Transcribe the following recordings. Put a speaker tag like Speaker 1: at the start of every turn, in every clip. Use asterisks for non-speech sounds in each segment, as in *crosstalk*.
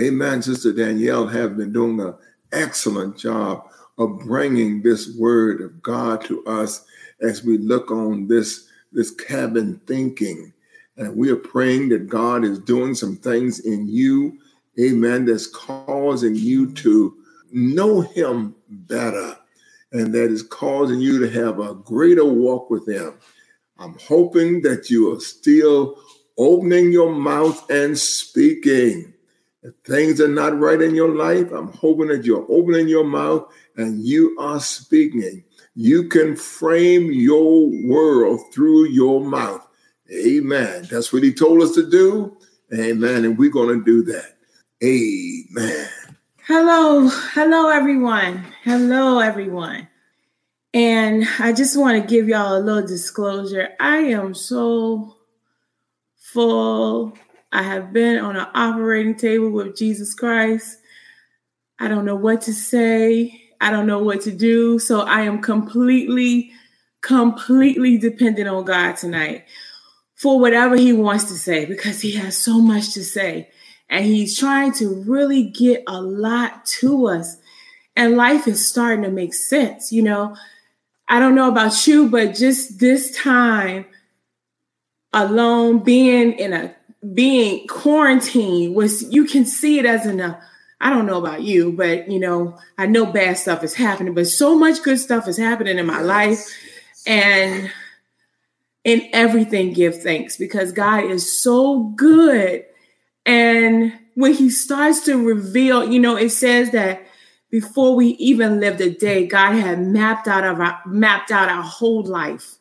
Speaker 1: Amen. Sister Danielle have been doing an excellent job of bringing this word of God to us as we look on this, this cabin thinking. And we are praying that God is doing some things in you, amen, that's causing you to know Him better and that is causing you to have a greater walk with Him. I'm hoping that you are still opening your mouth and speaking. If things are not right in your life, I'm hoping that you're opening your mouth and you are speaking. You can frame your world through your mouth. Amen. That's what he told us to do. Amen. And we're going to do that. Amen.
Speaker 2: Hello. Hello, everyone. Hello, everyone. And I just want to give y'all a little disclosure. I am so full. I have been on an operating table with Jesus Christ. I don't know what to say. I don't know what to do. So I am completely, completely dependent on God tonight for whatever He wants to say because He has so much to say. And He's trying to really get a lot to us. And life is starting to make sense. You know, I don't know about you, but just this time alone, being in a being quarantined was you can see it as an uh, I don't know about you, but you know, I know bad stuff is happening, but so much good stuff is happening in my life. And in everything, give thanks because God is so good. And when He starts to reveal, you know, it says that before we even lived a day, God had mapped out of our mapped out our whole life.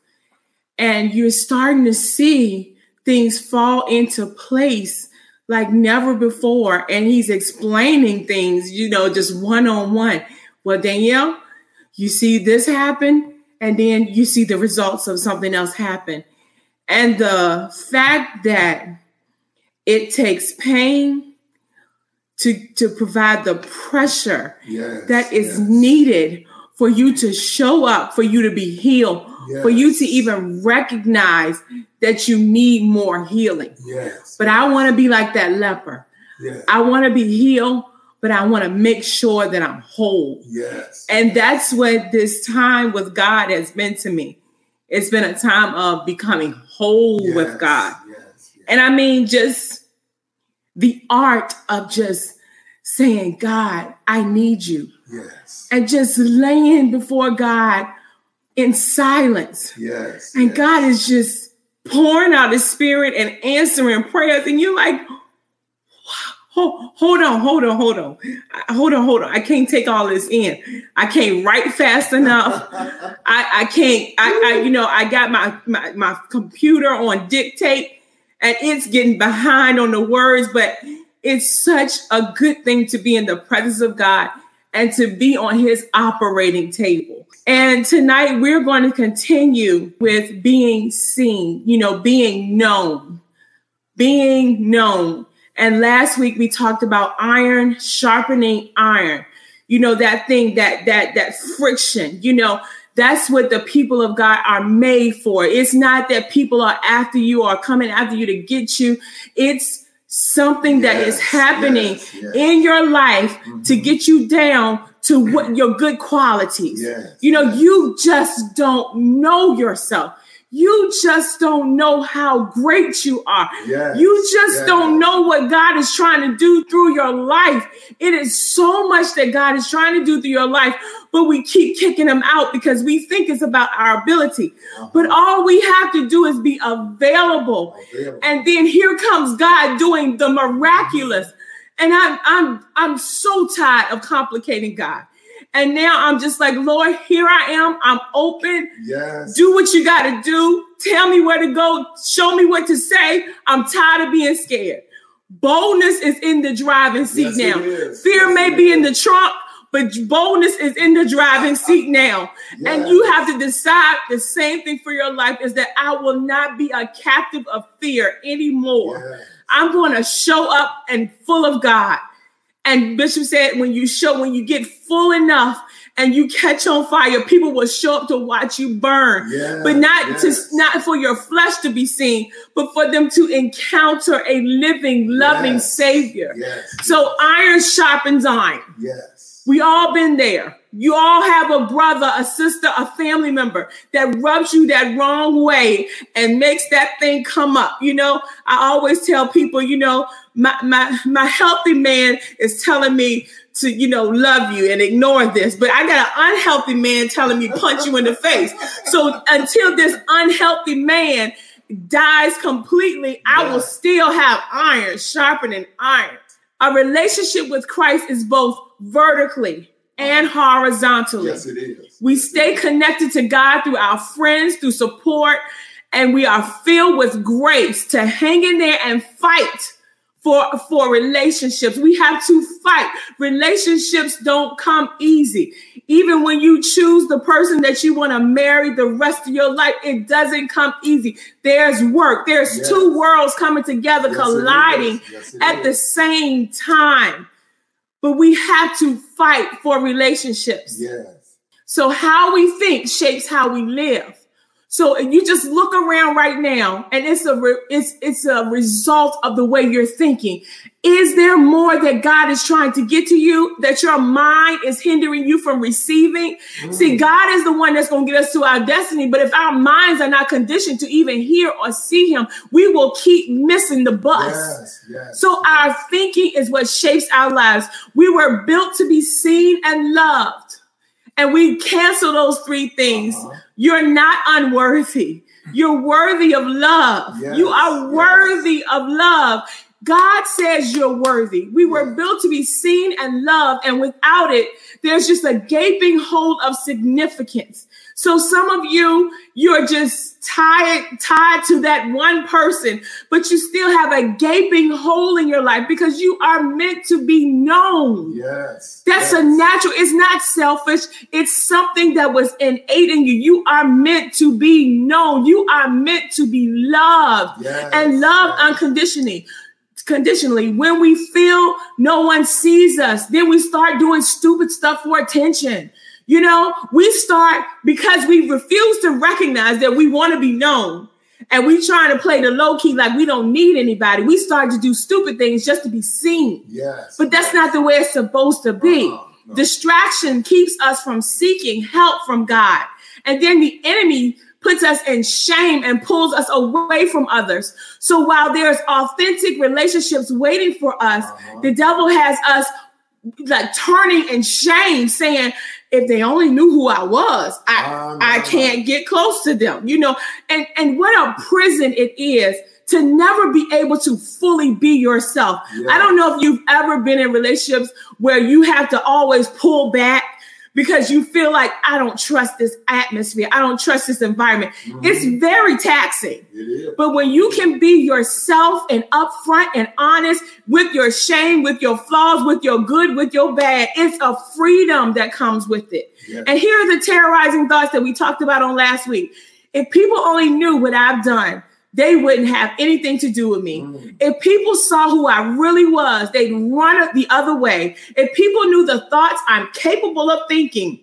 Speaker 2: And you're starting to see things fall into place like never before. And he's explaining things, you know, just one on one. Well, Danielle, you see this happen, and then you see the results of something else happen. And the fact that it takes pain to, to provide the pressure yes, that is yes. needed for you to show up, for you to be healed, yes. for you to even recognize that you need more healing. Yes. But I want to be like that leper. Yes. I want to be healed, but I want to make sure that I'm whole. Yes. And that's what this time with God has been to me. It's been a time of becoming whole yes. with God. Yes. And I mean, just the art of just saying, God, I need you. Yes. And just laying before God in silence. Yes. And. God is just pouring out his spirit and answering prayers. And you're like, hold, hold on, hold on, hold on. Hold on, hold on. I can't take all this in. I can't write fast enough. *laughs* I, I can't, I, I, you know, I got my, my, my computer on dictate and it's getting behind on the words, but it's such a good thing to be in the presence of God and to be on his operating table. And tonight we're going to continue with being seen, you know, being known, being known. And last week we talked about iron sharpening iron. You know, that thing, that, that, that friction, you know, that's what the people of God are made for. It's not that people are after you or coming after you to get you. It's something yes, that is happening yes, yes. in your life mm-hmm. to get you down to what your good qualities. You know, you just don't know yourself. You just don't know how great you are. Yes, you just yes. don't know what God is trying to do through your life. It is so much that God is trying to do through your life, but we keep kicking him out because we think it's about our ability. Uh-huh. But all we have to do is be available. available. And then here comes God doing the miraculous. And I'm I'm I'm so tired of complicating God. And now I'm just like, Lord, here I am. I'm open. Yes. Do what you got to do. Tell me where to go. Show me what to say. I'm tired of being scared. Boldness is in the driving seat yes, now. Fear yes, may be in the trunk, but boldness is in the driving seat now. Yes. And you have to decide the same thing for your life is that I will not be a captive of fear anymore. Yes. I'm going to show up and full of God. And Bishop said, when you show, when you get full enough and you catch on fire, people will show up to watch you burn.
Speaker 1: Yes,
Speaker 2: but not
Speaker 1: yes.
Speaker 2: to not for your flesh to be seen, but for them to encounter a living, loving
Speaker 1: Yes.
Speaker 2: Savior.
Speaker 1: Yes.
Speaker 2: So iron sharpens iron.
Speaker 1: yes.
Speaker 2: We all been there. You all have a brother, a sister, a family member that rubs you that wrong way and makes that thing come up. You know, I always tell people, you know, my my my healthy man is telling me to, you know, love you and ignore this, but I got an unhealthy man telling me punch you in the face. So until this unhealthy man dies completely, I will still have iron sharpening iron. A relationship with Christ is both vertically and horizontally.
Speaker 1: Yes, it is.
Speaker 2: We stay connected to God through our friends, through support, and we are filled with grace to hang in there and fight for, for relationships. We have to fight. Relationships don't come easy. Even when you choose the person that you want to marry the rest of your life, it doesn't come easy. There's work. There's
Speaker 1: Yes.
Speaker 2: two worlds coming together,
Speaker 1: Yes,
Speaker 2: colliding.
Speaker 1: Yes,
Speaker 2: at the same time. But we have to fight for relationships.
Speaker 1: Yes.
Speaker 2: So how we think shapes how we live. So if you just look around right now, and it's a re- it's it's a result of the way you're thinking. Is there more that God is trying to get to you that your mind is hindering you from receiving? See,
Speaker 1: Mm.
Speaker 2: God is the one that's going to get us to our destiny. But if our minds are not conditioned to even hear or see Him, we will keep missing the bus.
Speaker 1: Yes. Yes.
Speaker 2: So our thinking is what shapes our lives. We were built to be seen and loved. And we cancel those three things.
Speaker 1: Uh-huh.
Speaker 2: You're not unworthy. You're worthy of love.
Speaker 1: Yes,
Speaker 2: You are
Speaker 1: yes.
Speaker 2: worthy of love. God says you're worthy. We were built to be seen and loved. And without it, there's just a gaping hole of significance. So some of you, you're just tied, tied to that one person, but you still have a gaping hole in your life because you are meant to be known.
Speaker 1: Yes.
Speaker 2: That's
Speaker 1: yes.
Speaker 2: a natural, it's not selfish. It's something that was innate in you. You are meant to be known. You are meant to be loved
Speaker 1: Yes,
Speaker 2: and loved
Speaker 1: yes.
Speaker 2: unconditionally. Conditionally, when we feel no one sees us, then we start doing stupid stuff for attention. You know, we start because we refuse to recognize that we want to be known and we trying to play the low key like we don't need anybody. We start to do stupid things just to be seen.
Speaker 1: Yes.
Speaker 2: But that's not the way it's supposed to be.
Speaker 1: Uh-uh, no.
Speaker 2: Distraction keeps us from seeking help from God. And then the enemy puts us in shame and pulls us away from others. So while there's authentic relationships waiting for us,
Speaker 1: Uh-huh.
Speaker 2: the devil has us like turning in shame, saying, if they only knew who I was, I,
Speaker 1: no,
Speaker 2: I can't get close to them, you know, and, and what a prison it is to never be able to fully be yourself.
Speaker 1: Yeah.
Speaker 2: I don't know if you've ever been in relationships where you have to always pull back because you feel like I don't trust this atmosphere. I don't trust this environment.
Speaker 1: Mhm.
Speaker 2: It's very taxing.
Speaker 1: It.
Speaker 2: But when you can be yourself and upfront and honest with your shame, with your flaws, with your good, with your bad, it's a freedom that comes with it.
Speaker 1: Yes.
Speaker 2: And here are the terrorizing thoughts that we talked about on last week. If people only knew what I've done, they wouldn't have anything to do with me.
Speaker 1: Mm.
Speaker 2: If people saw who I really was, they'd run the other way. If people knew the thoughts I'm capable of thinking,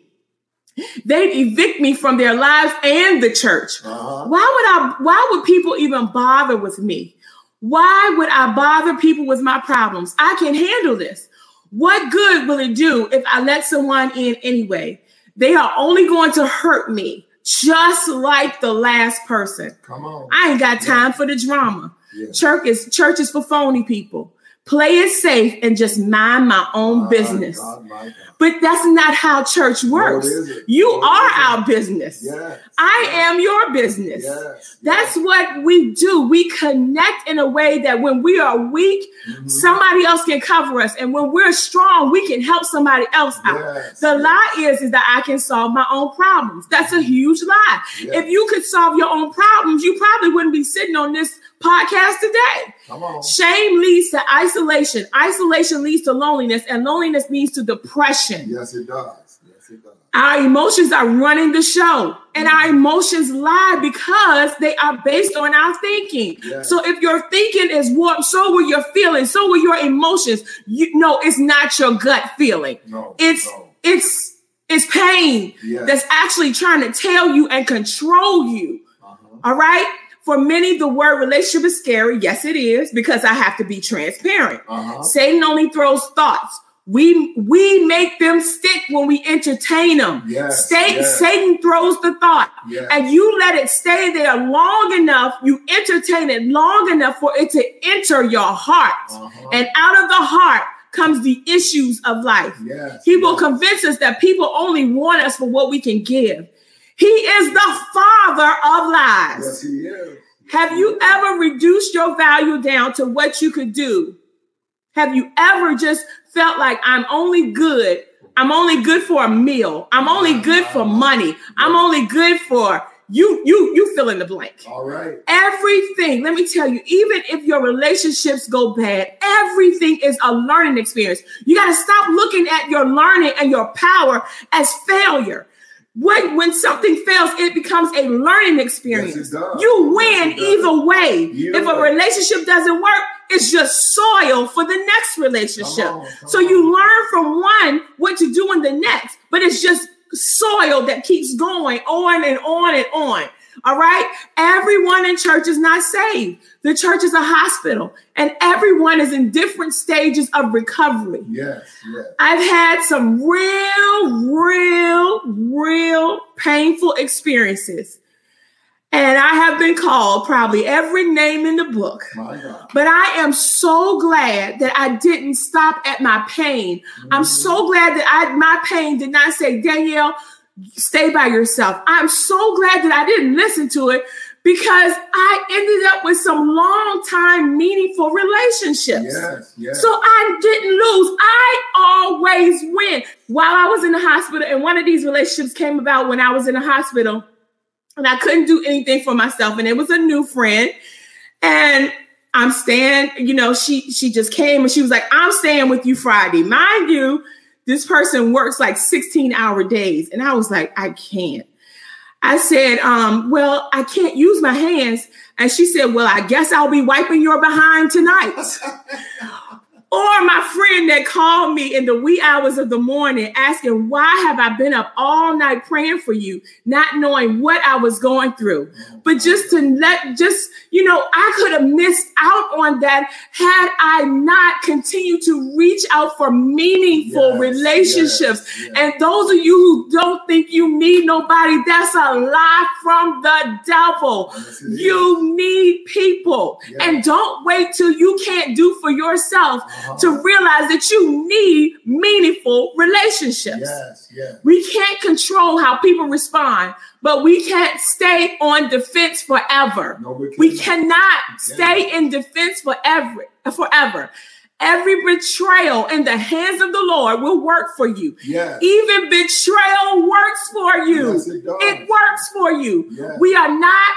Speaker 2: they'd evict me from their lives and the church.
Speaker 1: Uh-huh.
Speaker 2: Why would I why would people even bother with me? Why would I bother people with my problems? I can handle this. What good will it do if I let someone in anyway? They are only going to hurt me, just like the last person.
Speaker 1: Come on.
Speaker 2: I ain't got time for the drama.
Speaker 1: Yeah.
Speaker 2: Church is church is for phony people. Play it safe and just mind my own
Speaker 1: My
Speaker 2: business.
Speaker 1: God, my God.
Speaker 2: But that's not how church works. You are our business.
Speaker 1: Yes.
Speaker 2: I
Speaker 1: yes,
Speaker 2: am your business.
Speaker 1: Yes.
Speaker 2: That's what we do. We connect in a way that when we are weak,
Speaker 1: Mhm.
Speaker 2: somebody else can cover us. And when we're strong, we can help somebody else out. The lie is, is that I can solve my own problems. That's a huge lie. If you could solve your own problems, you probably wouldn't be sitting on this podcast today. Shame leads to isolation. Isolation leads to loneliness, and loneliness leads to depression.
Speaker 1: Yes, it does. Yes, it does.
Speaker 2: Our emotions are running the show, and our emotions lie because they are based on our thinking.
Speaker 1: Yes.
Speaker 2: So if your thinking is warped, so will your feelings, so will your emotions. You know, it's not your gut feeling.
Speaker 1: No.
Speaker 2: It's
Speaker 1: no.
Speaker 2: it's It's pain
Speaker 1: Yes.
Speaker 2: that's actually trying to tell you and control you.
Speaker 1: Uh-huh.
Speaker 2: All right. For many, the word relationship is scary. Yes, it is, because I have to be transparent.
Speaker 1: Uh-huh.
Speaker 2: Satan only throws thoughts. We we make them stick when we entertain them.
Speaker 1: Yes,
Speaker 2: Satan,
Speaker 1: yes.
Speaker 2: Satan throws the thought,
Speaker 1: Yes.
Speaker 2: and you let it stay there long enough. You entertain it long enough for it to enter your heart,
Speaker 1: Uh-huh.
Speaker 2: and out of the heart comes the issues of life.
Speaker 1: yes.
Speaker 2: He will convince us that people only want us for what we can give. He is the father of lies.
Speaker 1: Yes, he is.
Speaker 2: Have you ever reduced your value down to what you could do? Have you ever just felt like I'm only good? I'm only good for a meal. I'm only good for money. I'm only good for you. You you fill in the blank.
Speaker 1: All right.
Speaker 2: Everything, let me tell you, even if your relationships go bad, everything is a learning experience. You got to stop looking at your learning and your power as failure. When, when something fails, it becomes a learning experience.
Speaker 1: Yes.
Speaker 2: You win
Speaker 1: Yes,
Speaker 2: either way. If a relationship doesn't work, it's just soil for the next relationship.
Speaker 1: Come on, come
Speaker 2: so
Speaker 1: on.
Speaker 2: you learn from one what to do in the next, but it's just soil that keeps going on and on and on. All right. Everyone in church is not saved. The church is a hospital, and everyone is in different stages of recovery.
Speaker 1: Yes, yes.
Speaker 2: I've had some real, real, real painful experiences. And I have been called probably every name in the book.
Speaker 1: My God.
Speaker 2: But I am so glad that I didn't stop at my pain. I'm so mm-hmm. glad that I my pain did not say, Danielle, stay by yourself. I'm so glad that I didn't listen to it because I ended up with some long time meaningful relationships.
Speaker 1: Yes, yes.
Speaker 2: So I didn't lose. I always win. While I was in the hospital, and one of these relationships came about when I was in the hospital, and I couldn't do anything for myself. And it was a new friend. And I'm staying, you know, she she just came and she was like, I'm staying with you Friday. Mind you, this person works like 16 hour days. And I was like, I can't. I said, um, well, I can't use my hands. And she said, Well, I guess I'll be wiping your behind tonight. *laughs* Or my friend that called me in the wee hours of the morning asking, Why have I been up all night praying for you, not knowing what I was going through? But just to let, just, you know, I could have missed out on that had I not continued to reach out for meaningful
Speaker 1: Yes,
Speaker 2: relationships.
Speaker 1: yes, yes.
Speaker 2: And those of you who don't think you need nobody, that's a lie from the devil.
Speaker 1: Yes, it is.
Speaker 2: You need people. And don't wait till you can't do for yourself
Speaker 1: Uh-huh.
Speaker 2: to realize that you need meaningful relationships.
Speaker 1: Yes, yes.
Speaker 2: We can't control how people respond, but we can't stay on defense forever.
Speaker 1: No, we,
Speaker 2: We
Speaker 1: cannot.
Speaker 2: stay in defense forever. Forever. Every betrayal in the hands of the Lord will work for you.
Speaker 1: Yes.
Speaker 2: Even betrayal works for you.
Speaker 1: Yes, it.
Speaker 2: It works for you.
Speaker 1: Yes.
Speaker 2: We are not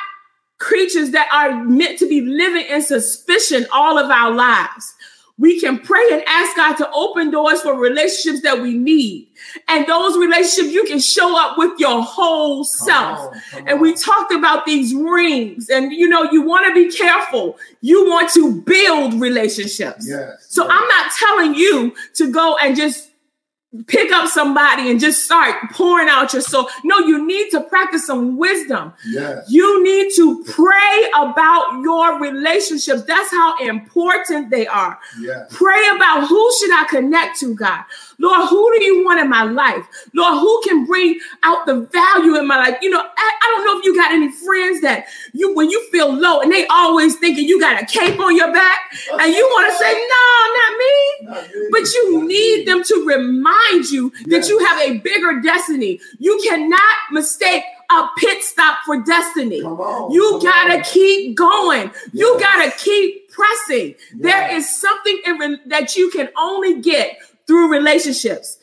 Speaker 2: creatures that are meant to be living in suspicion all of our lives. We can pray and ask God to open doors for relationships that we need. And those relationships, you can show up with your whole self.
Speaker 1: on, come
Speaker 2: And we talked about these rings, and you know, you want to be careful. You want to build relationships.
Speaker 1: Yes.
Speaker 2: So
Speaker 1: yes.
Speaker 2: I'm not telling you to go and just pick up somebody and just start pouring out your soul. No, you need to practice some wisdom.
Speaker 1: Yes.
Speaker 2: You need to pray about your relationships. That's how important they are.
Speaker 1: Yes.
Speaker 2: Pray about who should I connect to, God. Lord, who do you want in my life? Lord, who can bring out the value in my life? You know, I, I don't know if you got any friends that you, when you feel low and they always thinking you got a cape on your back and you want to say, no, not me. But you need them to remind you that you have a bigger destiny. You cannot mistake a pit stop for destiny.
Speaker 1: On.
Speaker 2: You gotta
Speaker 1: on.
Speaker 2: keep going. You gotta keep pressing. There is something in re- that you can only get through relationships.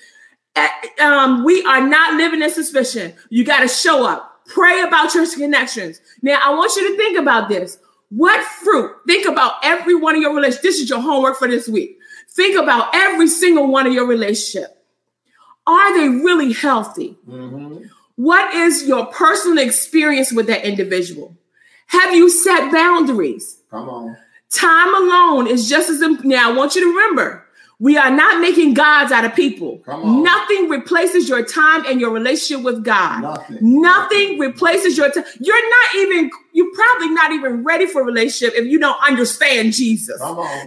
Speaker 2: Um, we are not living in suspicion. You gotta show up. Pray about your connections. Now, I want you to think about this. What fruit? Think about every one of your relationships. This is your homework for this week. Think about every single one of your relationship. Are they really healthy?
Speaker 1: Mhm.
Speaker 2: What is your personal experience with that individual? Have you set boundaries?
Speaker 1: Come on.
Speaker 2: Time alone is just as important. Now, I want you to remember We are not making gods out of people. Nothing replaces your time and your relationship with God.
Speaker 1: Nothing.
Speaker 2: Nothing replaces your time. You're not even, you're probably not even ready for a relationship if you don't understand Jesus.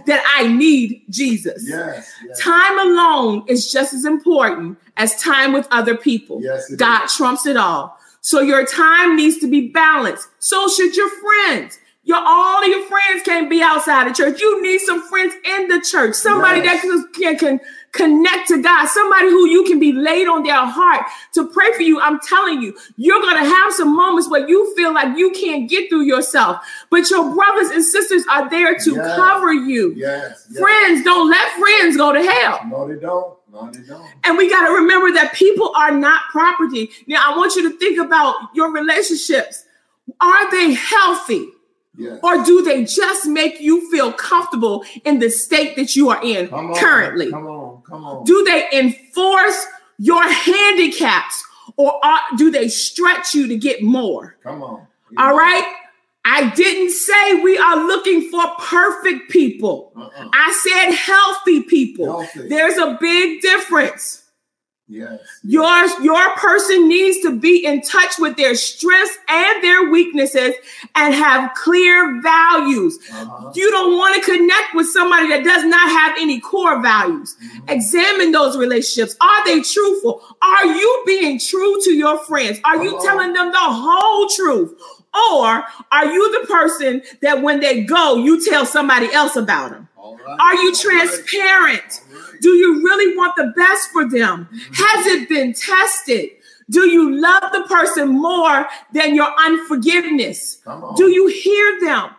Speaker 2: That I need Jesus.
Speaker 1: Yes. yes.
Speaker 2: Time alone is just as important as time with other people.
Speaker 1: Yes,
Speaker 2: God trumps it all. So your time needs to be balanced. So should your friends. Your all of your friends can't be outside the church. You need some friends in the church. Somebody
Speaker 1: Yes.
Speaker 2: that can, can, connect to God. Somebody who you can be laid on their heart to pray for you. I'm telling you, you're gonna have some moments where you feel like you can't get through yourself, but your brothers and sisters are there to
Speaker 1: Yes.
Speaker 2: cover you.
Speaker 1: Yes. yes.
Speaker 2: Friends don't let friends go to hell.
Speaker 1: No, they don't. No, they don't.
Speaker 2: And we got to remember that people are not property. Now, I want you to think about your relationships. Are they healthy Or do they just make you feel comfortable in the state that you are in
Speaker 1: Come on.
Speaker 2: currently?
Speaker 1: Come on. Come on.
Speaker 2: Do they enforce your handicaps or are, do they stretch you to get more?
Speaker 1: Come on.
Speaker 2: All right. I didn't say we are looking for perfect people.
Speaker 1: Uh-uh.
Speaker 2: I said healthy people.
Speaker 1: Healthy.
Speaker 2: There's a big difference.
Speaker 1: Yes.
Speaker 2: Your, your person needs to be in touch with their strengths and their weaknesses and have clear values.
Speaker 1: Uh-huh.
Speaker 2: You don't want to connect with somebody that does not have any core values.
Speaker 1: Mhm.
Speaker 2: Examine those relationships. Are they truthful? Are you being true to your friends? Are you
Speaker 1: on.
Speaker 2: telling them the whole truth? Or are you the person that when they go, you tell somebody else about them? Are you transparent? Do you really want the best for them? Has it been tested? Do you love the person more than your unforgiveness? Do you hear them?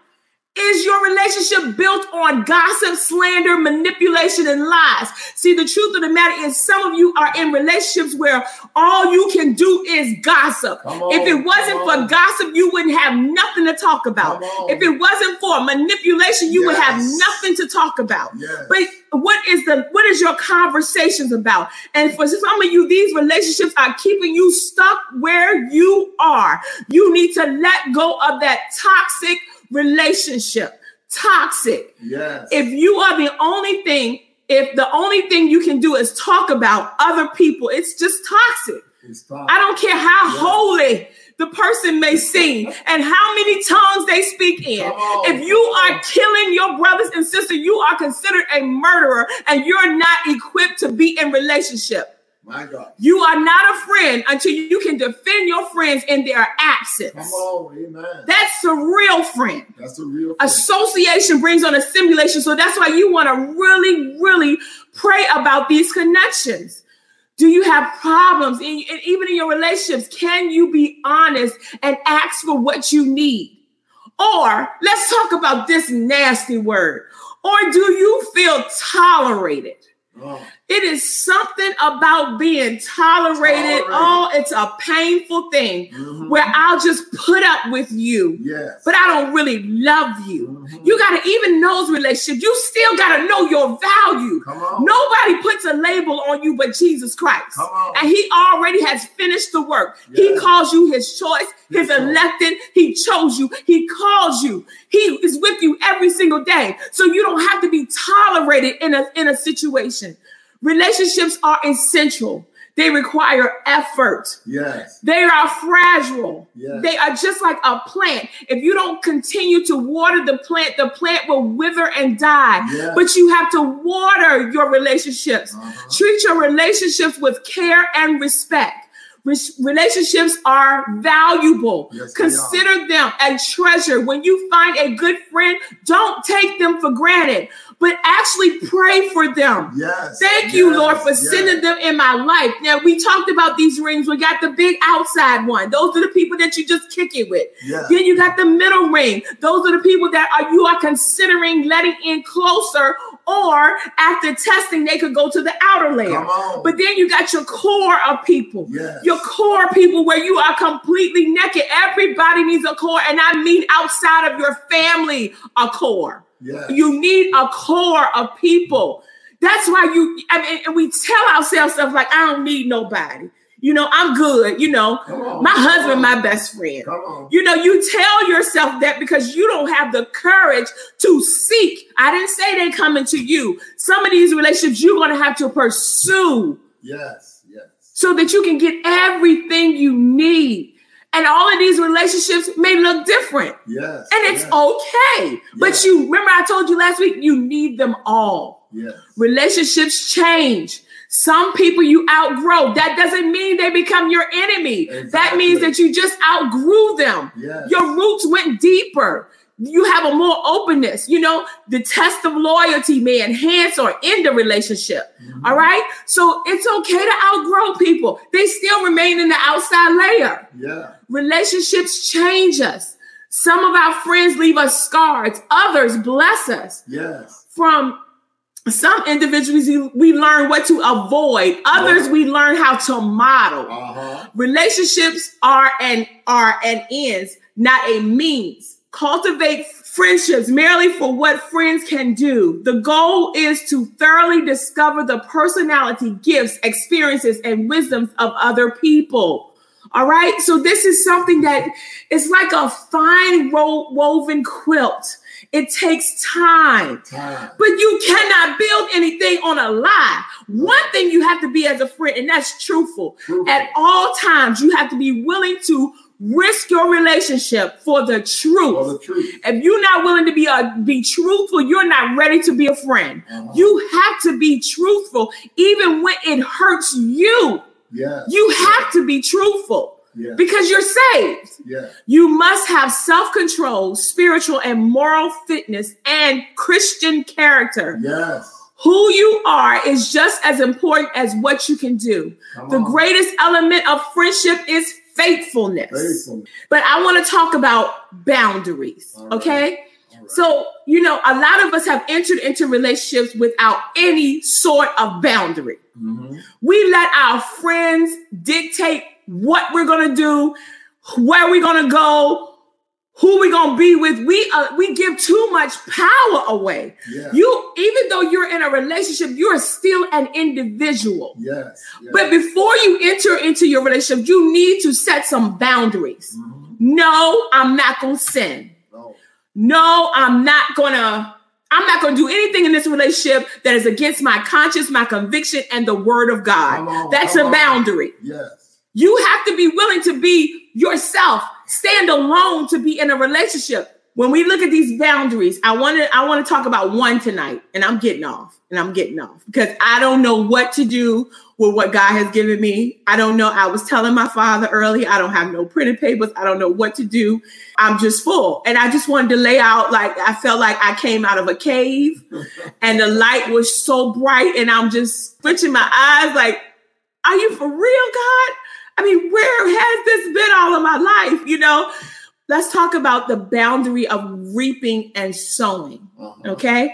Speaker 2: Is your relationship built on gossip, slander, manipulation, and lies? See, the truth of the matter is, some of you are in relationships where all you can do is gossip.
Speaker 1: On,
Speaker 2: If it wasn't for gossip, you wouldn't have nothing to talk about. If it wasn't for manipulation, you would have nothing to talk about.
Speaker 1: Yes.
Speaker 2: But what is the what is your conversations about? And for some of you, these relationships are keeping you stuck where you are. You need to let go of that toxic relationship. Toxic.
Speaker 1: Yes.
Speaker 2: If you are the only thing, if the only thing you can do is talk about other people, it's just toxic.
Speaker 1: It's time.
Speaker 2: I don't care how
Speaker 1: Yeah.
Speaker 2: holy the person may sing and how many tongues they speak in.
Speaker 1: On,
Speaker 2: If you are killing your brothers and sisters, you are considered a murderer and you're not equipped to be in relationship.
Speaker 1: My God.
Speaker 2: You are not a friend until you can defend your friends in their
Speaker 1: Come
Speaker 2: absence.
Speaker 1: on. Amen.
Speaker 2: That's a real friend.
Speaker 1: That's a real thing.
Speaker 2: Association brings on a simulation. So that's why you want to really, really pray about these connections. Do you have problems? and even in your relationships, can you be honest and ask for what you need? Or let's talk about this nasty word. Or do you feel tolerated?
Speaker 1: Oh,
Speaker 2: It is something about being tolerated. Oh, it's a painful thing
Speaker 1: mhm.
Speaker 2: where I'll just put up with you
Speaker 1: Yes.
Speaker 2: but I don't really love you.
Speaker 1: Mhm.
Speaker 2: You got to even those relationships, you still got to know your value. Nobody puts a label on you but Jesus Christ. And he already has finished the work. He calls you his choice, his
Speaker 1: His
Speaker 2: elected. He chose you. He calls you. He is with you every single day. So you don't have to be tolerated in a, in a situation. Relationships are essential. They require effort.
Speaker 1: Yes.
Speaker 2: They are fragile.
Speaker 1: Yes.
Speaker 2: They are just like a plant. If you don't continue to water the plant, the plant will wither and die.
Speaker 1: Yes.
Speaker 2: But you have to water your relationships.
Speaker 1: Uh-huh.
Speaker 2: Treat your relationships with care and respect. Re- relationships are valuable.
Speaker 1: Yes,
Speaker 2: Consider them a treasure. When you find a good friend, don't take them for granted, but actually pray for them.
Speaker 1: Yes.
Speaker 2: Thank you, Lord, for
Speaker 1: Yes.
Speaker 2: sending them in my life. Now, we talked about these rings. We got the big outside one. Those are the people that you just kick it with.
Speaker 1: Yes.
Speaker 2: Then you got the middle ring. Those are the people that are you are considering letting in closer, or after testing, they could go to the outer layer. But then you got your core of people.
Speaker 1: Yes.
Speaker 2: Your core people where you are completely naked. Everybody needs a core, and I mean outside of your family, a core.
Speaker 1: Yes.
Speaker 2: You need a core of people. That's why you, I mean, and we tell ourselves stuff like, I don't need nobody. You know, I'm good. You know, my
Speaker 1: on.
Speaker 2: husband, my best friend.
Speaker 1: On.
Speaker 2: You know, you tell yourself that because you don't have the courage to seek. I didn't say they coming to you. Some of these relationships you're going to have to pursue
Speaker 1: Yes. Yes.
Speaker 2: so that you can get everything you need. And all of these relationships may look different,
Speaker 1: Yes.
Speaker 2: and it's
Speaker 1: yes,
Speaker 2: okay. But you remember, I told you last week, you need them all.
Speaker 1: Yes.
Speaker 2: Relationships change. Some people you outgrow. That doesn't mean they become your enemy. That means that you just outgrew them.
Speaker 1: Yes.
Speaker 2: Your roots went deeper. You have a more openness. You know, the test of loyalty may enhance or end the relationship.
Speaker 1: Mhm.
Speaker 2: All right. So it's okay to outgrow people. They still remain in the outside layer.
Speaker 1: Yeah.
Speaker 2: Relationships change us. Some of our friends leave us scars, others bless us.
Speaker 1: Yes.
Speaker 2: From some individuals, we- learn what to avoid, others,
Speaker 1: Yeah.
Speaker 2: we learn how to model.
Speaker 1: Uh huh.
Speaker 2: Relationships are an are an ends, not a means. Cultivate friendships merely for what friends can do. The goal is to thoroughly discover the personality, gifts, experiences, and wisdoms of other people. All right. So this is something that is like a fine woven quilt. It takes time.
Speaker 1: Time.
Speaker 2: But you cannot build anything on a lie. One thing you have to be as a friend, and that's truthful.
Speaker 1: Truthful.
Speaker 2: At all times, you have to be willing to risk your relationship for the truth.
Speaker 1: For the truth.
Speaker 2: if you're not willing to be a, be truthful, you're not ready to be a friend.
Speaker 1: Uh-huh.
Speaker 2: You have to be truthful, even when it hurts you.
Speaker 1: Yes.
Speaker 2: You have to be truthful
Speaker 1: Yes.
Speaker 2: because you're saved.
Speaker 1: Yes.
Speaker 2: You must have self control, spiritual and moral fitness, and Christian character.
Speaker 1: Yes.
Speaker 2: Who you are is just as important as what you can do.
Speaker 1: Come
Speaker 2: The
Speaker 1: on.
Speaker 2: greatest element of friendship is faithfulness.
Speaker 1: Faithful.
Speaker 2: But I want to talk about boundaries,
Speaker 1: right.
Speaker 2: okay?
Speaker 1: Right.
Speaker 2: So, you know, a lot of us have entered into relationships without any sort of boundary.
Speaker 1: Mhm.
Speaker 2: We let our friends dictate what we're going to do, where we're going to go, who going to be with. We uh, we give too much power away.
Speaker 1: Yes.
Speaker 2: You even though you're in a relationship, you're still an individual.
Speaker 1: Yes. yes.
Speaker 2: But before you enter into your relationship, you need to set some boundaries.
Speaker 1: Mhm.
Speaker 2: No, I'm not to sin.
Speaker 1: No.
Speaker 2: No, I'm not to I'm not to do anything in this relationship that is against my conscience, my conviction and the word of God.
Speaker 1: On,
Speaker 2: That's a boundary.
Speaker 1: Yes.
Speaker 2: You have to be willing to be yourself, stand alone to be in a relationship. When we look at these boundaries, I want to I want to talk about one tonight, and I'm getting off, and I'm getting off because I don't know what to do with what God has given me. I don't know. I was telling my father early, I don't have no printed papers. I don't know what to do. I'm just full, and I just wanted to lay out like I felt like I came out of a cave, *laughs* and the light was so bright, and I'm just switching my eyes like, "Are you for real, God?" I mean, where has this been all of my life? You know, let's talk about the boundary of reaping and sowing.
Speaker 1: Uh-huh.
Speaker 2: Okay.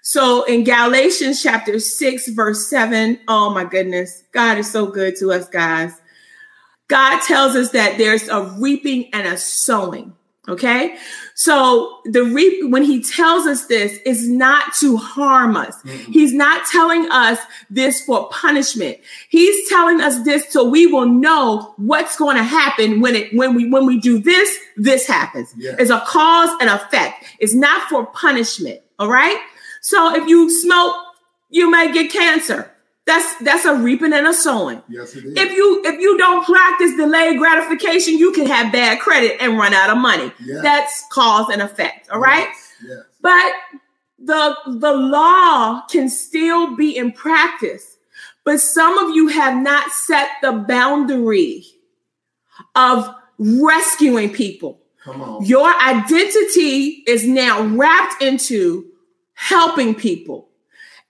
Speaker 2: So in Galatians chapter 6, verse 7, oh my goodness, God is so good to us, guys. God tells us that there's a reaping and a sowing. Okay. So the reap, when he tells us this, is not to harm us.
Speaker 1: Mhm.
Speaker 2: He's not telling us this for punishment. He's telling us this so we will know what's going to happen when it when we when we do this, this happens.
Speaker 1: Yeah.
Speaker 2: It's a cause and effect. It's not for punishment. All right. So if you smoke, you may get cancer. That's that's a reaping and a sowing.
Speaker 1: Yes, it is.
Speaker 2: If you if you don't practice delayed gratification, you can have bad credit and run out of money.
Speaker 1: Yeah.
Speaker 2: That's cause and effect. All right.
Speaker 1: Yes. yes.
Speaker 2: But the the law can still be in practice. But some of you have not set the boundary of rescuing people.
Speaker 1: Come on.
Speaker 2: Your identity is now wrapped into helping people.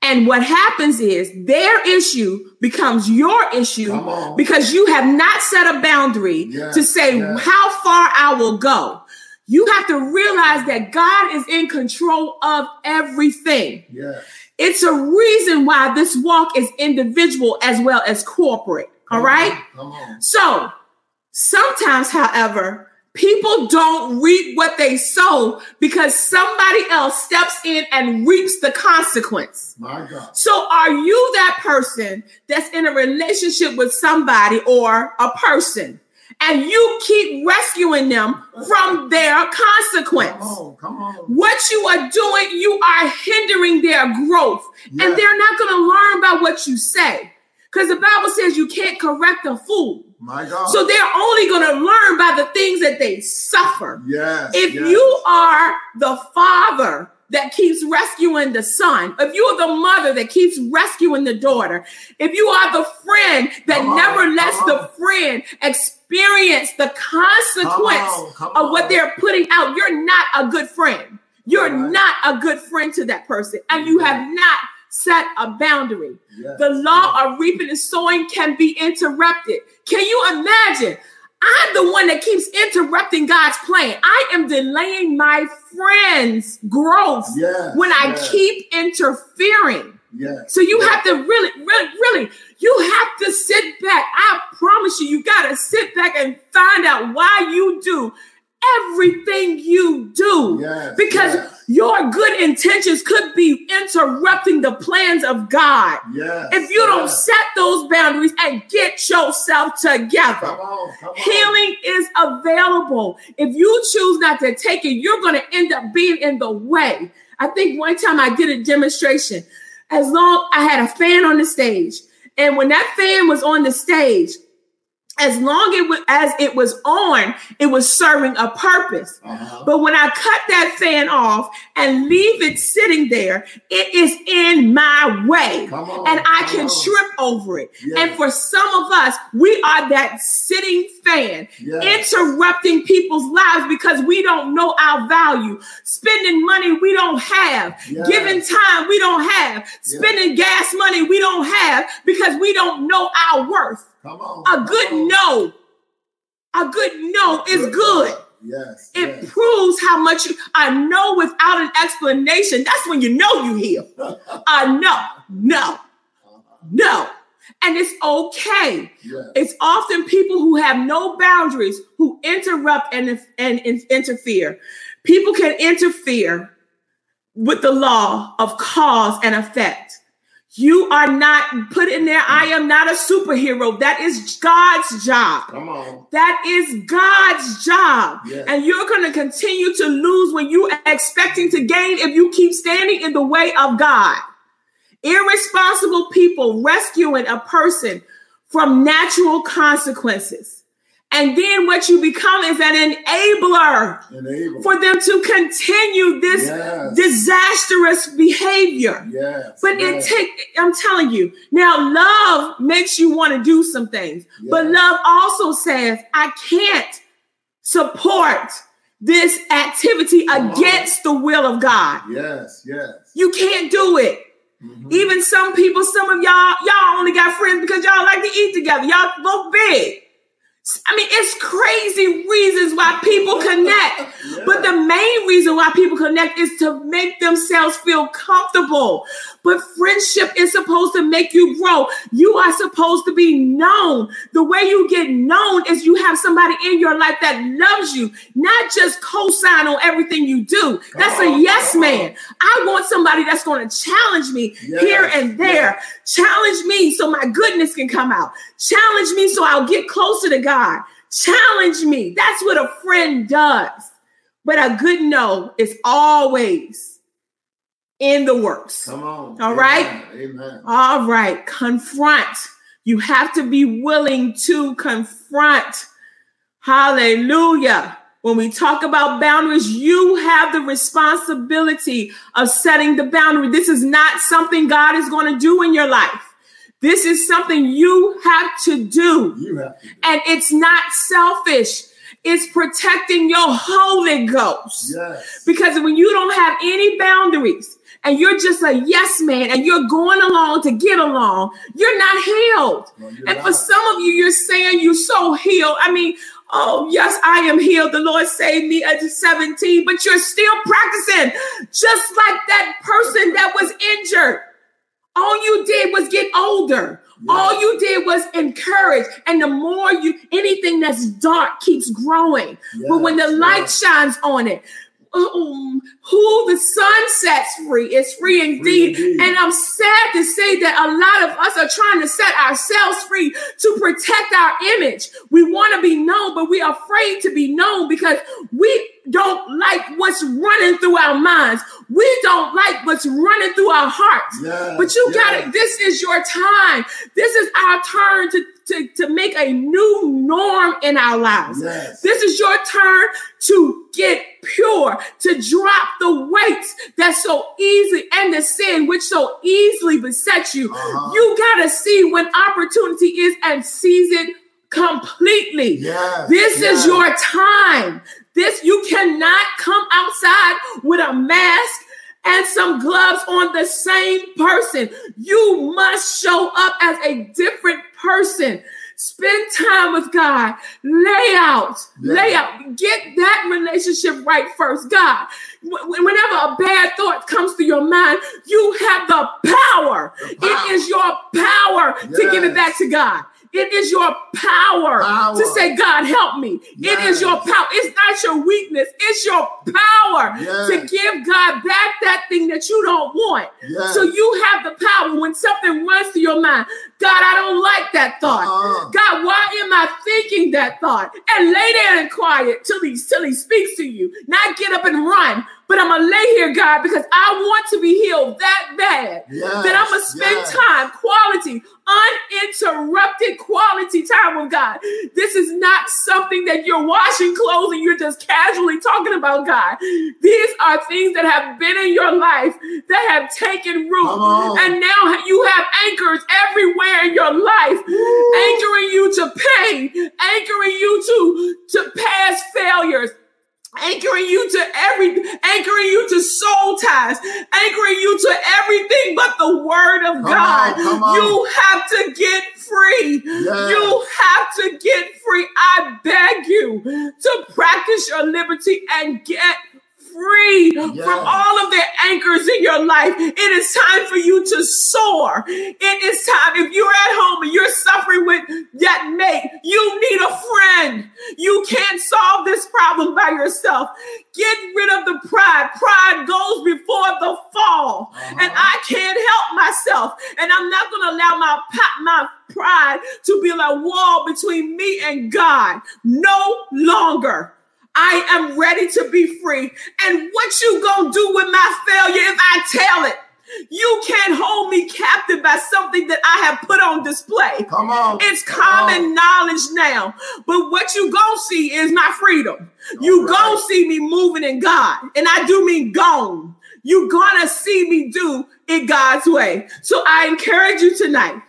Speaker 2: And what happens is their issue becomes your issue because you have not set a boundary
Speaker 1: Yes,
Speaker 2: to say
Speaker 1: yes.
Speaker 2: how far I will go. You have to realize that God is in control of everything.
Speaker 1: Yes.
Speaker 2: It's a reason why this walk is individual as well as corporate. All
Speaker 1: Come
Speaker 2: right.
Speaker 1: on. Come on.
Speaker 2: So sometimes, however, People don't reap what they sow because somebody else steps in and reaps the consequence.
Speaker 1: My God.
Speaker 2: So, are you that person that's in a relationship with somebody or a person and you keep rescuing them from their consequence?
Speaker 1: Come on, come on.
Speaker 2: What you are doing, you are hindering their growth,
Speaker 1: Yeah.
Speaker 2: and they're not going to learn about what you say because the Bible says you can't correct a fool.
Speaker 1: My God.
Speaker 2: So they're only going to learn by the things that they suffer.
Speaker 1: yes.
Speaker 2: If
Speaker 1: yes.
Speaker 2: you are the father that keeps rescuing the son, if you are the mother that keeps rescuing the daughter, if you are the friend that
Speaker 1: Come
Speaker 2: never
Speaker 1: come
Speaker 2: lets the friend experience the consequence
Speaker 1: on, come
Speaker 2: of what
Speaker 1: on.
Speaker 2: they're putting out, you're not a good friend. You're
Speaker 1: Right.
Speaker 2: not a good friend to that person, and you have not set a boundary.
Speaker 1: Yes,
Speaker 2: The law of reaping and sowing can be interrupted. Can you imagine? I'm the one that keeps interrupting God's plan. I am delaying my friend's growth
Speaker 1: Yes,
Speaker 2: when I
Speaker 1: yes.
Speaker 2: keep interfering.
Speaker 1: Yes.
Speaker 2: So you
Speaker 1: yes.
Speaker 2: have to really, really, really, you have to sit back. I promise you, you got to sit back and find out why you do everything you do.
Speaker 1: Yes,
Speaker 2: because
Speaker 1: yes.
Speaker 2: Your good intentions could be interrupting the plans of God.
Speaker 1: Yes.
Speaker 2: If you don't set those boundaries and get yourself together.
Speaker 1: Come on, come on.
Speaker 2: Healing is available. If you choose not to take it, you're going to end up being in the way. I think one time I did a demonstration. As long I had a fan on the stage, and when that fan was on the stage, as long it was, as it was on, it was serving a purpose.
Speaker 1: Uh-huh.
Speaker 2: But when I cut that fan off and leave it sitting there, it is in my way.
Speaker 1: On,
Speaker 2: and I can
Speaker 1: on.
Speaker 2: trip over it.
Speaker 1: Yes.
Speaker 2: And for some of us, we are that sitting fan,
Speaker 1: Yes.
Speaker 2: interrupting people's lives because we don't know our value, spending money we don't have,
Speaker 1: Yes.
Speaker 2: giving time we don't have, spending gas money we don't have because we don't know our worth.
Speaker 1: Come on.
Speaker 2: A good
Speaker 1: on.
Speaker 2: no, a good no is good.
Speaker 1: Yes.
Speaker 2: It
Speaker 1: yes.
Speaker 2: proves how much you, I know without an explanation. That's when you know you heal. I know, no, uh-huh. no. And it's okay.
Speaker 1: Yes.
Speaker 2: It's often people who have no boundaries who interrupt and, and, and interfere. People can interfere with the law of cause and effect. You are not put in there. I am not a superhero. That is God's job.
Speaker 1: Come on.
Speaker 2: That is God's job.
Speaker 1: Yes.
Speaker 2: And you're going to continue to lose when you are expecting to gain if you keep standing in the way of God. Irresponsible people rescuing a person from natural consequences. And then what you become is an enabler
Speaker 1: Enable.
Speaker 2: for them to continue this
Speaker 1: Yes.
Speaker 2: disastrous behavior.
Speaker 1: yes.
Speaker 2: But
Speaker 1: yes.
Speaker 2: it take I'm telling you, now love makes you want to do some things. But love also says, I can't support this activity
Speaker 1: Come on.
Speaker 2: against the will of God.
Speaker 1: Yes. Yes.
Speaker 2: You can't do it.
Speaker 1: Mhm.
Speaker 2: Even some people, some of y'all, y'all only got friends because y'all like to eat together. Y'all both big. I mean, it's crazy reasons why people connect.
Speaker 1: Yeah.
Speaker 2: But the main reason why people connect is to make themselves feel comfortable. But friendship is supposed to make you grow. You are supposed to be known. The way you get known is you have somebody in your life that loves you, not just co-sign on everything you do. That's a yes man. I want somebody that's going to challenge me
Speaker 1: Yes,
Speaker 2: here and there. Challenge me so my goodness can come out. Challenge me so I'll get closer to God. Challenge me. That's what a friend does. But a good no is always in the works.
Speaker 1: Come on.
Speaker 2: All
Speaker 1: Amen.
Speaker 2: right.
Speaker 1: Amen.
Speaker 2: All right. Confront. You have to be willing to confront. Hallelujah. When we talk about boundaries, you have the responsibility of setting the boundary. This is not something God is going to do in your life. This is something you have to do.
Speaker 1: You have to. Do.
Speaker 2: And it's not selfish. It's protecting your Holy Ghost.
Speaker 1: Yes.
Speaker 2: Because when you don't have any boundaries and you're just a yes man and you're going along to get along, you're not healed.
Speaker 1: No, you're
Speaker 2: And for some of you, you're saying you're so healed. I mean, oh, yes, I am healed. The Lord saved me at 17, but you're still practicing just like that person that was injured. All you did was get older. All you did was encourage. And the more you, anything that's dark keeps growing. Yes. But when the light yes. shines on it, um, who the Son sets free is free indeed. free indeed. And I'm sad to say that a lot of us are trying to set ourselves free to protect our image. We want to be known, but we are afraid to be known because we don't like what's running through our minds. We don't like what's running through our hearts. Yes, but you yes. got it. This is your time. This is our turn to to, to make a new norm in our lives. Yes. This is your turn to get pure, to drop the weights that so easily and the sin which so easily besets you. Uh-huh. You got to see when opportunity is and seize it completely. Yes. This yes. is your time. This you cannot come outside with a mask and some gloves on the same person. You must show up as a different person. Spend time with God. Lay out, yeah. lay out. Get that relationship right first. God, whenever a bad thought comes to your mind, you have the power. The power. It is your power yes. to give it back to God. It is your power, power, to say, God, help me. Yes. It is your power. It's not your weakness. It's your power yes. to give God back that thing that you don't want. Yes. So you have the power when something runs through your mind. God, I don't like that thought. Uh-uh. God, why am I thinking that thought? And lay there and quiet till he, till he speaks to you. Not get up and run, but I'm gonna lay here, God, because I want to be healed that bad. Yes, that I'm gonna spend yes. time, quality, uninterrupted quality time with God. This is not something that you're washing clothes and you're just casually talking about God. These are things that have been in your life that have taken root. And now you have anchors everywhere in your life, Woo. anchoring you to pain, anchoring you to, to past failures anchoring you to every anchoring you to soul ties anchoring you to everything but the word of come god. on, you have to get free. Yes. you have to get free. I beg you to practice your liberty and get free from all of the anchors in your life. It is time for you to soar. It is time. If you're at home and you're suffering with that mate, you need a friend. You can't solve this problem by yourself. Get rid of the pride. Pride goes before the fall. Uh-huh. And I can't help myself. And I'm not going to allow my, my pride to be like a wall between me and God. No longer. I am ready to be free. And what you gonna do with my failure if I tell it? You can't hold me captive by something that I have put on display.
Speaker 1: Come on.
Speaker 2: It's common on. knowledge now. But what you gonna see is my freedom. All you right. gonna see me moving in God. And I do mean gone. You gonna see me do it God's way. So I encourage you tonight.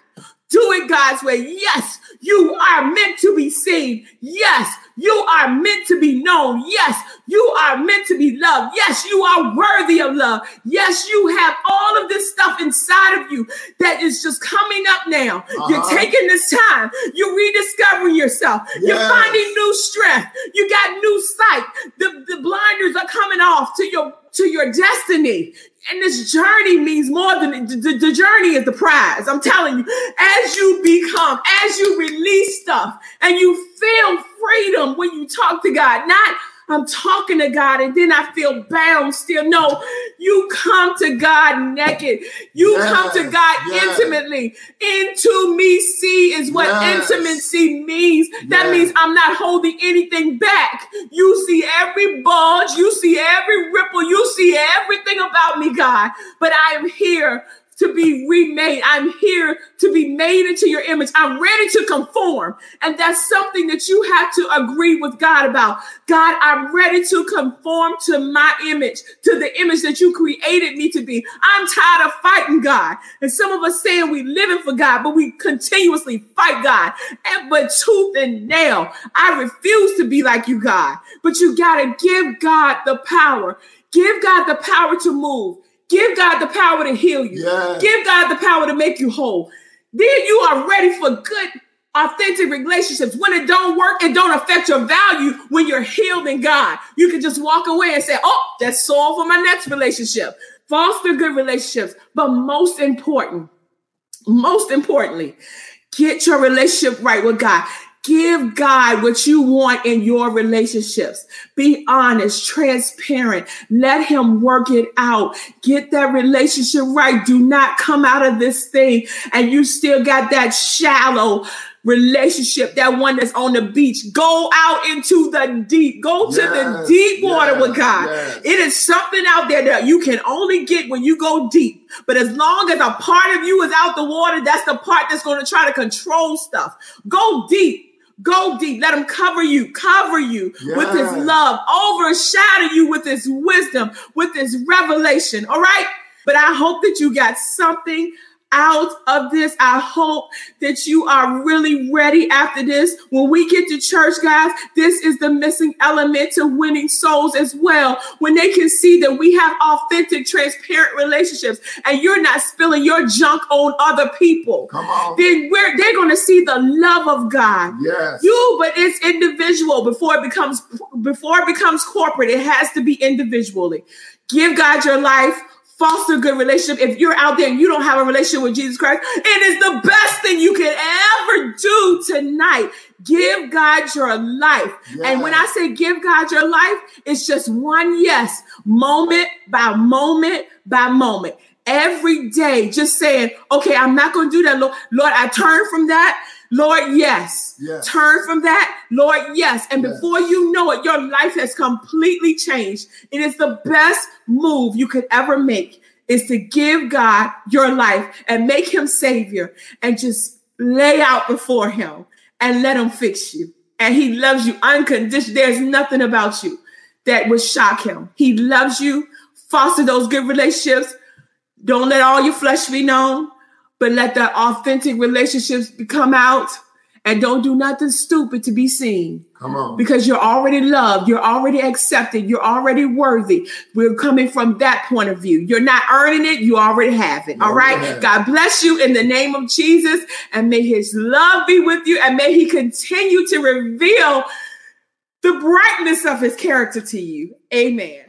Speaker 2: Do it God's way. Yes, you are meant to be seen. Yes, you are meant to be known. Yes, you are meant to be loved. Yes, you are worthy of love. Yes, you have all of this stuff inside of you that is just coming up now. Uh-huh. You're taking this time. You're rediscovering yourself. Yes. You're finding new strength. You got new sight. The, the blinders are coming off to your to your destiny. And this journey means more than the, the, journey is the prize. I'm telling you, as you become, as you release stuff and you feel freedom when you talk to God, not I'm talking to God and then I feel bound still. No, you come to God naked. You yes, come to God yes. intimately. Into me see is what yes. intimacy means. That means I'm not holding anything back. You see every bulge, you see every ripple, you see everything about me, God. But I am here to be remade. I'm here to be made into your image. I'm ready to conform. And that's something that you have to agree with God about. God, I'm ready to conform to my image, to the image that you created me to be. I'm tired of fighting God. And some of us saying we living for God, but we continuously fight God. And but tooth and nail, I refuse to be like you, God. But you got to give God the power. Give God the power to move. Give God the power to heal you. Yes. Give God the power to make you whole. Then you are ready for good, authentic relationships. When it don't work, it don't affect your value when you're healed in God. You can just walk away and say, oh, that's all for my next relationship. Foster good relationships. But most important, Most importantly, get your relationship right with God. Give God what you want in your relationships. Be honest, transparent. Let Him work it out. Get that relationship right. Do not come out of this thing and you still got that shallow relationship, that one that's on the beach. Go out into the deep. Go to the deep water yes, with God. Yes. It is something out there that you can only get when you go deep. But as long as a part of you is out the water, that's the part that's going to try to control stuff. Go deep. Go deep. Let him cover you, cover you yes. with his love, overshadow you with his wisdom, with his revelation. All right. But I hope that you got something out of this. I hope that you are really ready after this. When we get to church, guys, this is the missing element to winning souls as well. When they can see that we have authentic, transparent relationships and you're not spilling your junk on other people,
Speaker 1: Come on.
Speaker 2: then we're, they're going to see the love of God.
Speaker 1: Yes.
Speaker 2: You, but it's individual before it becomes before it becomes corporate. It has to be individually. Give God your life foster a good relationship. If you're out there and you don't have a relationship with Jesus Christ, it is the best thing you can ever do tonight. Give God your life. Yes. And when I say give God your life, it's just one yes, moment by moment by moment. Every day, just saying, okay, I'm not going to do that, Lord. Lord, I turn from that. Lord, yes. yes. Turn from that. Lord, yes. And yes. before you know it, your life has completely changed. It is the best move you could ever make is to give God your life and make him savior and just lay out before him and let him fix you. And he loves you unconditionally. There's nothing about you that would shock him. He loves you. Foster those good relationships. Don't let all your flesh be known but let the authentic relationships come out and don't do nothing stupid to be seen.
Speaker 1: Come on.
Speaker 2: Because you're already loved, you're already accepted, you're already worthy. We're coming from that point of view. You're not earning it, you already have it. all right. God bless you in the name of Jesus, and may his love be with you, and may he continue to reveal the brightness of his character to you. Amen.